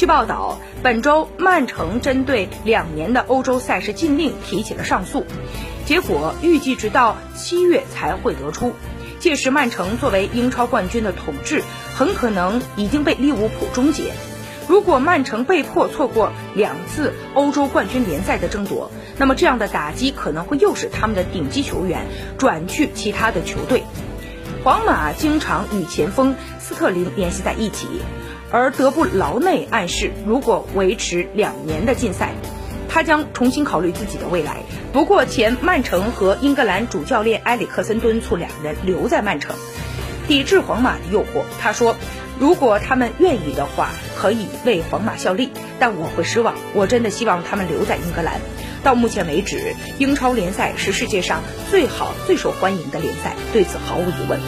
据报道，本周曼城针对两年的欧洲赛事禁令提起了上诉，结果预计直到七月才会得出。届时，曼城作为英超冠军的统治很可能已经被利物浦终结。如果曼城被迫错过两次欧洲冠军联赛的争夺，那么这样的打击可能会诱使他们的顶级球员转去其他的球队。皇马经常与前锋斯特林联系在一起，而德布劳内暗示，如果维持两年的禁赛，他将重新考虑自己的未来。不过，前曼城和英格兰主教练埃里克森敦促两人留在曼城，抵制皇马的诱惑。他说。如果他们愿意的话，可以为皇马效力，但我会失望。我真的希望他们留在英格兰。到目前为止，英超联赛是世界上最好、最受欢迎的联赛，对此毫无疑问。